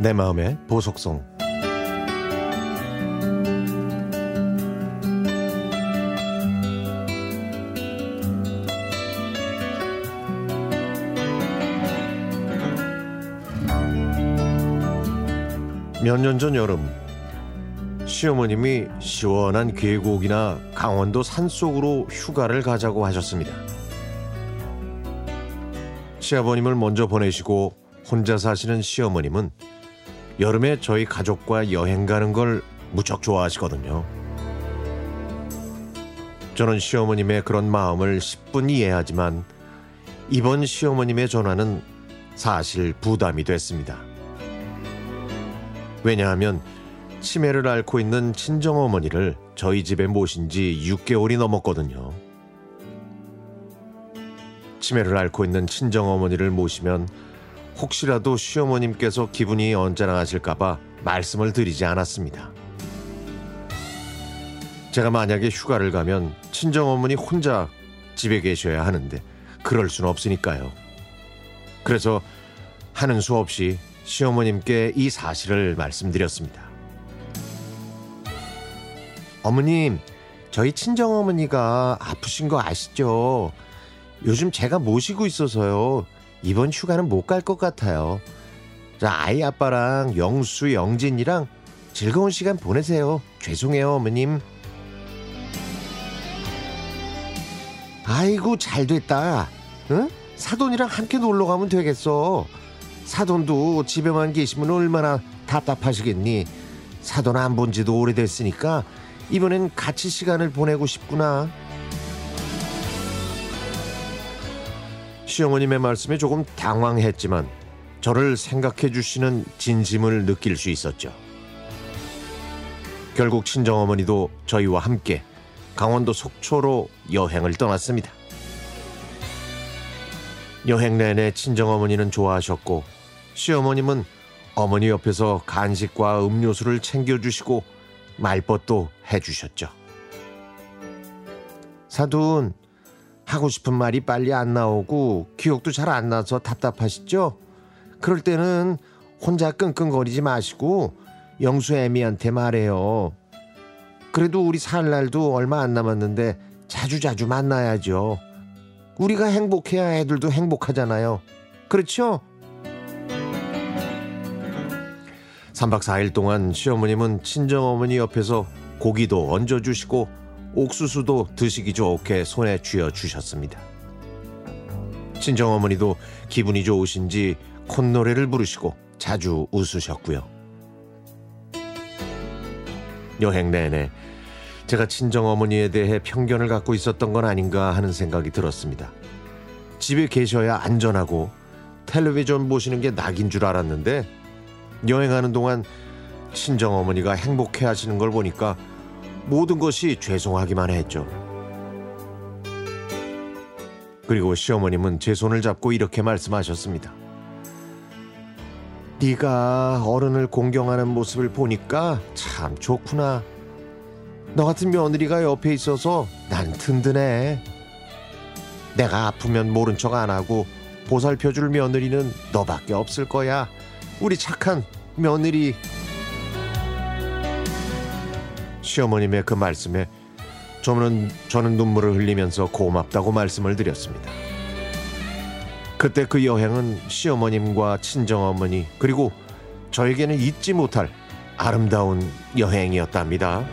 내 마음의 보석성 몇년 전 여름 시어머님이 시원한 계곡이나 강원도 산속으로 휴가를 가자고 하셨습니다. 시아버님을 먼저 보내시고 혼자 사시는 시어머님은 여름에 저희 가족과 여행 가는 걸 무척 좋아하시거든요. 저는 시어머님의 그런 마음을 10분 이해하지만 이번 시어머님의 전화는 사실 부담이 됐습니다. 왜냐하면 치매를 앓고 있는 친정어머니를 저희 집에 모신 지 6개월이 넘었거든요. 치매를 앓고 있는 친정어머니를 모시면 혹시라도 시어머님께서 기분이 언짢아하실까봐 말씀을 드리지 않았습니다. 제가 만약에 휴가를 가면 친정어머니 혼자 집에 계셔야 하는데 그럴 수는 없으니까요. 그래서 하는 수 없이 시어머님께 이 사실을 말씀드렸습니다. 어머님, 저희 친정어머니가 아프신 거 아시죠? 요즘 제가 모시고 있어서요. 이번 휴가는 못 갈 것 같아요. 자, 아이 아빠랑 영수, 영진이랑 즐거운 시간 보내세요. 죄송해요, 어머님. 아이고, 잘 됐다. 응? 사돈이랑 함께 놀러 가면 되겠어. 사돈도 집에만 계시면 얼마나 답답하시겠니? 사돈 안 본 지도 오래됐으니까 이번엔 같이 시간을 보내고 싶구나. 시어머님의 말씀에 조금 당황했지만 저를 생각해 주시는 진심을 느낄 수 있었죠. 결국 친정어머니도 저희와 함께 강원도 속초로 여행을 떠났습니다. 여행 내내 친정어머니는 좋아하셨고 시어머님은 어머니 옆에서 간식과 음료수를 챙겨주시고 말벗도 해주셨죠. 사돈, 하고 싶은 말이 빨리 안 나오고 기억도 잘 안 나서 답답하시죠? 그럴 때는 혼자 끙끙거리지 마시고 영수 애미한테 말해요. 그래도 우리 살 날도 얼마 안 남았는데 자주 자주 만나야죠. 우리가 행복해야 애들도 행복하잖아요. 그렇죠? 3박 4일 동안 시어머님은 친정어머니 옆에서 고기도 얹어주시고 옥수수도 드시기 좋게 손에 쥐어 주셨습니다. 친정어머니도 기분이 좋으신지 콧노래를 부르시고 자주 웃으셨고요. 여행 내내 제가 친정어머니에 대해 편견을 갖고 있었던 건 아닌가 하는 생각이 들었습니다. 집에 계셔야 안전하고 텔레비전 보시는 게 낙인 줄 알았는데 여행하는 동안 친정어머니가 행복해 하시는 걸 보니까 모든 것이 죄송하기만 했죠. 그리고 시어머님은 제 손을 잡고 이렇게 말씀하셨습니다. 네가 어른을 공경하는 모습을 보니까 참 좋구나. 너 같은 며느리가 옆에 있어서 난 든든해. 내가 아프면 모른 척 안 하고 보살펴줄 며느리는 너밖에 없을 거야. 우리 착한 며느리. 시어머님의 그 말씀에 저는, 저는 눈물을 흘리면서 고맙다고 말씀을 드렸습니다. 그때 그 여행은 시어머님과 친정어머니 그리고 저에게는 잊지 못할 아름다운 여행이었답니다.